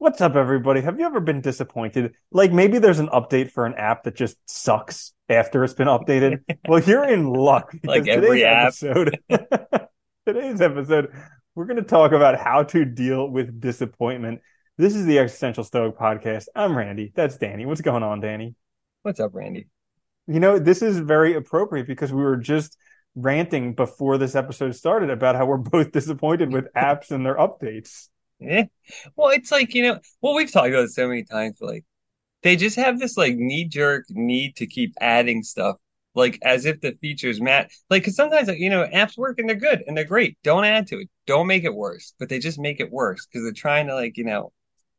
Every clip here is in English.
What's up, everybody? Have you ever been disappointed? Like maybe there's an update for an app that just sucks after it's been updated. well, you're in luck. Like every today's app. episode, today's episode, we're going to talk about how to deal with disappointment. This is the Existential Stoic podcast. I'm Randy. That's Danny. What's going on, Danny? What's up, Randy? You know, this is very appropriate because we were just ranting before this episode started about how we're both disappointed with apps and their updates. Eh? Well, it's like, you know, well, we've talked about it so many times, but like they just have this like knee jerk need to keep adding stuff, like as if the features match. Like, cause sometimes, like, you know, apps work and they're good and they're great. Don't add to it. Don't make it worse, but they just make it worse because they're trying to, like, you know,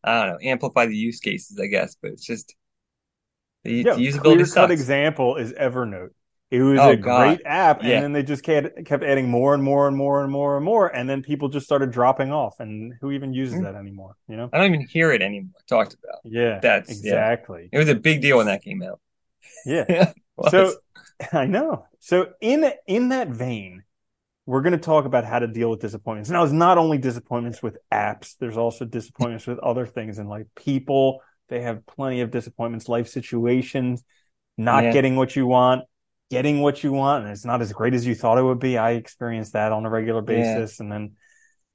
I don't know, amplify the use cases, I guess, but it's just the, Yeah, the usability clear cut example is Evernote. It was Oh, a God. great app, Yeah. and then they just kept kept adding more and more and more and more and more, and then people just started dropping off. And who even uses Mm. that anymore? You know? I don't even hear it anymore talked about. Yeah, That's- yeah. exactly. It was a big deal when that came out. Yeah. So I know. So in in that vein, we're going to talk about how to deal with disappointments. Now, it's not only disappointments with apps. There's also disappointments with other things in life. People they have plenty of disappointments, life situations, not Yeah. getting what you want, getting what you want, and it's not as great as you thought it would be. I experience that on a regular Yeah. basis, and then.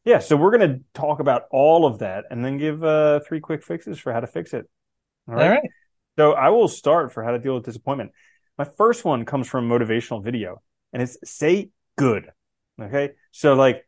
Yeah, so we're going to talk about all of that and then give uh, three quick fixes for how to fix it. all right. So I will start for how to deal with disappointment. My first one comes from a motivational video, and it's say good. Okay. So like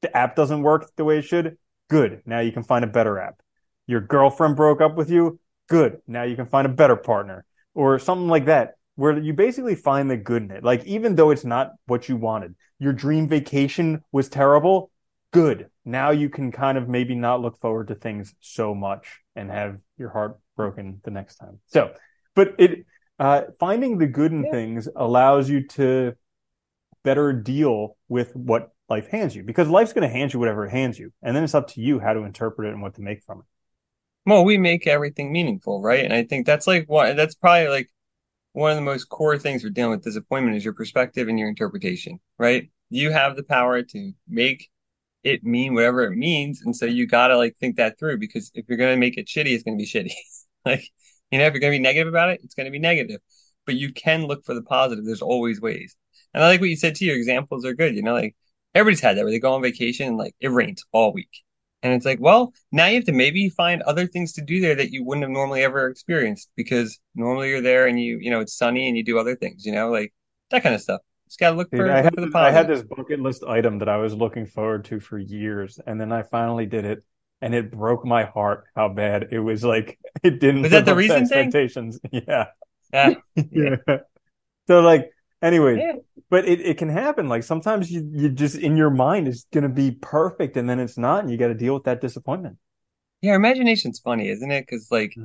the app doesn't work the way it should. Good. Now you can find a better app. Your girlfriend broke up with you. Good. Now you can find a better partner or something like that, where you basically find the good in it. Like even though it's not what you wanted, your dream vacation was terrible. Good. Now you can kind of maybe not look forward to things so much and have your heart broken the next time. So, but it uh, finding the good in Yeah. things allows you to better deal with what life hands you because life's going to hand you whatever it hands you, and then it's up to you how to interpret it and what to make from it. Well, we make everything meaningful, right? And I think that's like what that's probably like one of the most core things for dealing with disappointment is your perspective and your interpretation, right? You have the power to make it mean whatever it means, and so you gotta like think that through because if you're gonna make it shitty, it's gonna be shitty. Like, you know, if you're gonna be negative about it, it's gonna be negative. But you can look for the positive. There's always ways. And I like what you said too. Your examples are good. You know, like everybody's had that where they go on vacation and like it rains all week. And it's like, well, now you have to maybe find other things to do there that you wouldn't have normally ever experienced because normally you're there and you, you know, it's sunny and you do other things, you know, like that kind of stuff. Just gotta look Dude, for, I look had for the I had this bucket list item that I was looking forward to for years, and then I finally did it, and it broke my heart how bad it was. Like it didn't Was that the to recent thing? expectations. Yeah, Ah, yeah. So like, anyway, yeah. but it, it can happen. Like sometimes you you just in your mind it's gonna be perfect, and then it's not, and you got to deal with that disappointment. Yeah, imagination's funny, isn't it? Because like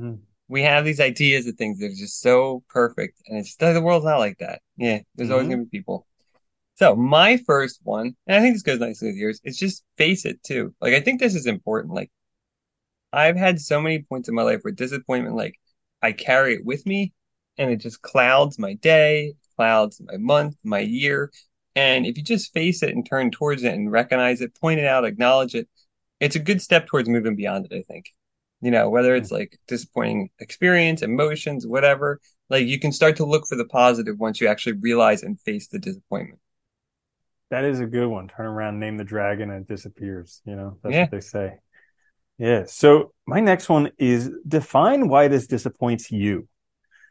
we have these ideas of things that are just so perfect, and it's the world's not like that. Yeah, there's always Mhm. gonna be people. So my first one, and I think this goes nicely with yours, is just face it too. Like I think this is important. Like I've had so many points in my life where disappointment, like I carry it with me, and it just clouds my day, clouds my month, my year. And if you just face it and turn towards it and recognize it, point it out, acknowledge it, it's a good step towards moving beyond it, I think. You know, whether hmm. it's like disappointing experience, emotions, whatever, like you can start to look for the positive once you actually realize and face the disappointment. That is a good one. Turn around, name the dragon, and it disappears. You know, that's Yeah. what they say. Yeah. So my next one is define why this disappoints you.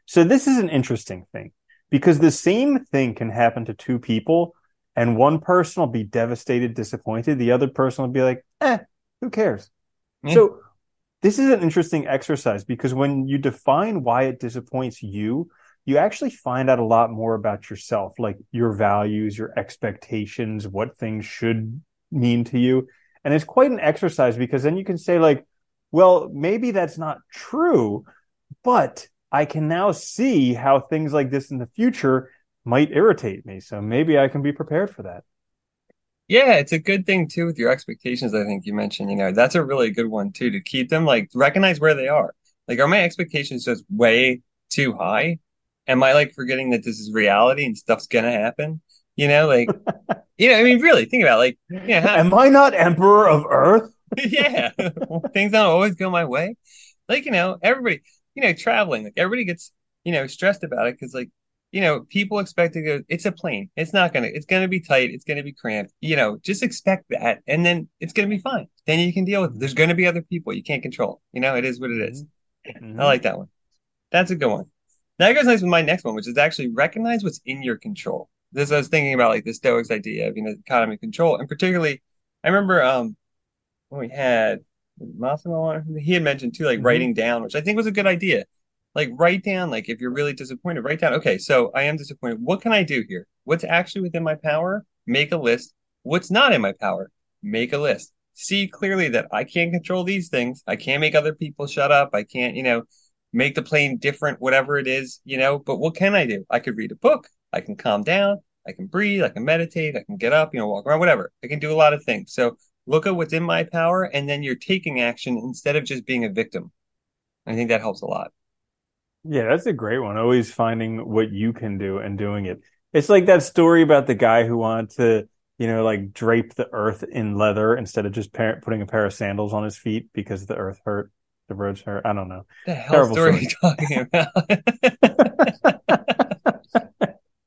So this is an interesting thing because the same thing can happen to two people, and one person will be devastated, disappointed. The other person will be like, eh, who cares? Yeah. So this is an interesting exercise because when you define why it disappoints you, you actually find out a lot more about yourself, like your values, your expectations, what things should mean to you. And it's quite an exercise because then you can say, like, well, maybe that's not true, but I can now see how things like this in the future might irritate me. So maybe I can be prepared for that. Yeah, it's a good thing too with your expectations. I think you mentioned, you know, that's a really good one too to keep them like recognize where they are. Like, are my expectations just way too high? Am I like forgetting that this is reality and stuff's gonna happen? You know, like, you know, I mean, really think about it, like, yeah, how, Am I not emperor of Earth? yeah, things don't always go my way. Like, you know, everybody, you know, traveling, like everybody gets, you know, stressed about it because, like, you know, people expect to go, it's a plane. It's not gonna, it's gonna be tight. It's gonna be cramped. You know, just expect that. And then it's gonna be fine. Then you can deal with it. There's gonna be other people you can't control. You know, it is what it is. Mhm. I like that one. That's a good one. Now That goes nice with my next one, which is actually recognize what's in your control. This I was thinking about like the Stoics idea of, you know, dichotomy control. And particularly, I remember um when we had Massimo he had mentioned too, like Mhm. writing down, which I think was a good idea. Like write down, like if you're really disappointed, write down, okay, so I am disappointed. What can I do here? What's actually within my power? Make a list. What's not in my power? Make a list. See clearly that I can't control these things. I can't make other people shut up. I can't, you know, make the plane different, whatever it is, you know, but what can I do? I could read a book. I can calm down. I can breathe. I can meditate. I can get up, you know, walk around, whatever. I can do a lot of things. So look at what's in my power and then you're taking action instead of just being a victim. I think that helps a lot. Yeah, that's a great one. Always finding what you can do and doing it. It's like that story about the guy who wanted to, you know, like drape the earth in leather instead of just par- putting a pair of sandals on his feet because the earth hurt, the roads hurt. I don't know. The hell Terrible story are you talking about?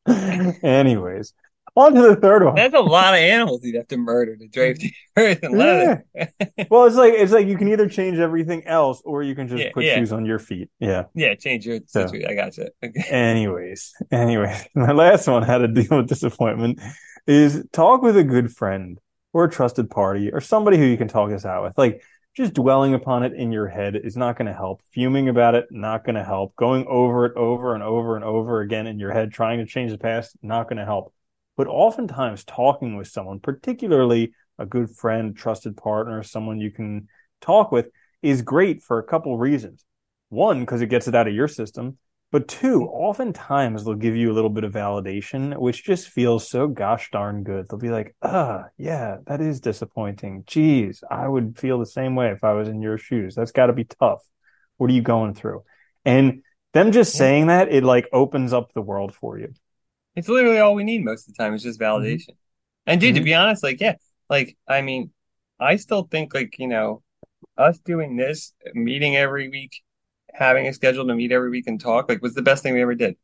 Anyways, on to the third one. That's a lot of animals you'd have to murder to drape the earth leather. Yeah. Well, it's like it's like you can either change everything else or you can just Yeah, put yeah. shoes on your feet. Yeah. Yeah, change your So- situation. I gotcha. Okay. Anyways, anyways, my last one how to deal with disappointment is talk with a good friend or a trusted party or somebody who you can talk this out with. Like just dwelling upon it in your head is not going to help. Fuming about it, not going to help. Going over it over and over and over again in your head, trying to change the past, not going to help. But oftentimes talking with someone, particularly a good friend, trusted partner, someone you can talk with is great for a couple reasons. One, because it gets it out of your system. But two, oftentimes they'll give you a little bit of validation, which just feels so gosh darn good. They'll be like, ah, yeah, that is disappointing. Geez, I would feel the same way if I was in your shoes. That's got to be tough. What are you going through? And them just saying that, it like opens up the world for you. It's literally all we need most of the time is just validation. And dude, to Mhm. be honest, like, yeah, like, I mean, I still think like, you know, us doing this, meeting every week, having a schedule to meet every week and talk, like, was the best thing we ever did.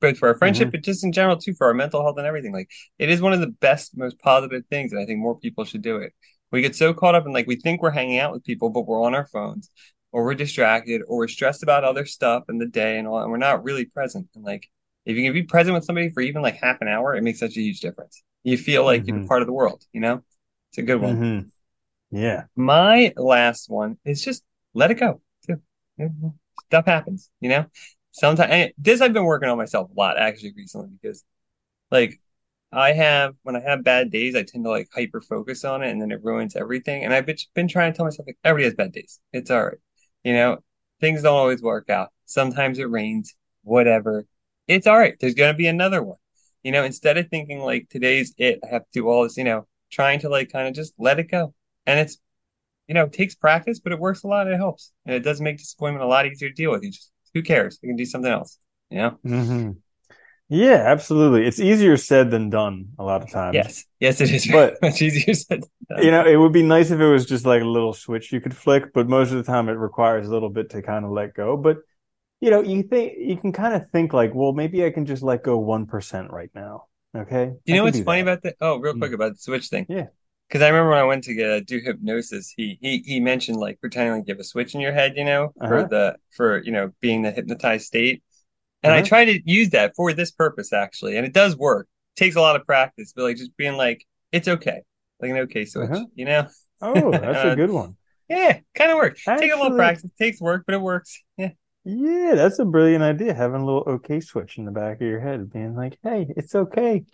Both for our friendship, but just in general too, for our mental health and everything. Like, it is one of the best, most positive things, and I think more people should do it. We get so caught up in like we think we're hanging out with people, but we're on our phones, or we're distracted, or we're stressed about other stuff in the day and all, and we're not really present. And like, if you can be present with somebody for even like half an hour, it makes such a huge difference. You feel like you're Mhm. part of the world, you know? It's a good one. Mhm. Yeah. My last one is just let it go too. Stuff happens, you know? Sometimes this I've been working on myself a lot actually recently because like I have when I have bad days, I tend to like hyper focus on it and then it ruins everything. And I've been, been trying to tell myself like everybody has bad days. It's all right. You know, things don't always work out. Sometimes it rains, whatever. It's all right. There's gonna be another one. You know, instead of thinking like today's it, I have to do all this, you know, trying to like kind of just let it go. And it's you know, it takes practice, but it works a lot. It helps. And it does make disappointment a lot easier to deal with. You just who cares? You can do something else. You know? hmm Yeah, absolutely. It's easier said than done a lot of times. Yes. Yes, it is But- much easier said than done. You know, it would be nice if it was just like a little switch you could flick, but most of the time it requires a little bit to kind of let go. But you know, you think you can kind of think like, well, maybe I can just let go 1% right now. Okay? You I know what's funny that. about that? Oh, real Mm. quick about the switch thing. Yeah. Because I remember when I went to get, uh, do hypnosis, he he he mentioned like pretending like you have a switch in your head, you know, for Uh-huh. the for you know being the hypnotized state. And I Uh-huh. try to use that for this purpose actually, and it does work. takes a lot of practice, but like just being like, it's okay, like an okay switch, Uh-huh. you know? Oh, that's a Uh, good one. Yeah, kind of works. Take a little Actually- practice, takes work, but it works. Yeah. Yeah, that's a brilliant idea. Having a little okay switch in the back of your head, being like, hey, it's okay.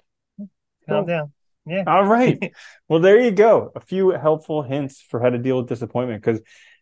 Calm down. Yeah. All right. Well, there you go. A few helpful hints for how to deal with disappointment because,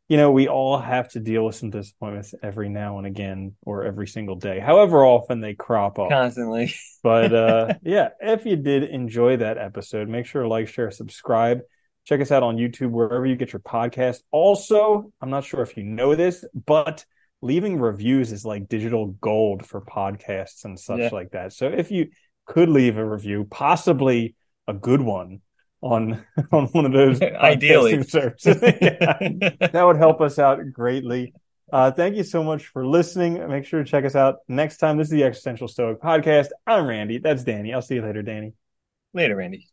you know, we all have to deal with some disappointments every now and again or every single day, however often they crop up. Constantly. But uh, yeah, if you did enjoy that episode, make sure to like, share, subscribe. Check us out on YouTube, wherever you get your podcast. Also, I'm not sure if you know this, but leaving reviews is like digital gold for podcasts and such Yeah. like that. So if you could leave a review, possibly a good one, on on one of those Ideally. services. Yeah. that would help us out greatly. Uh, thank you so much for listening. Make sure to check us out next time. This is the Existential Stoic Podcast. I'm Randy. That's Danny. I'll see you later, Danny. Later, Randy.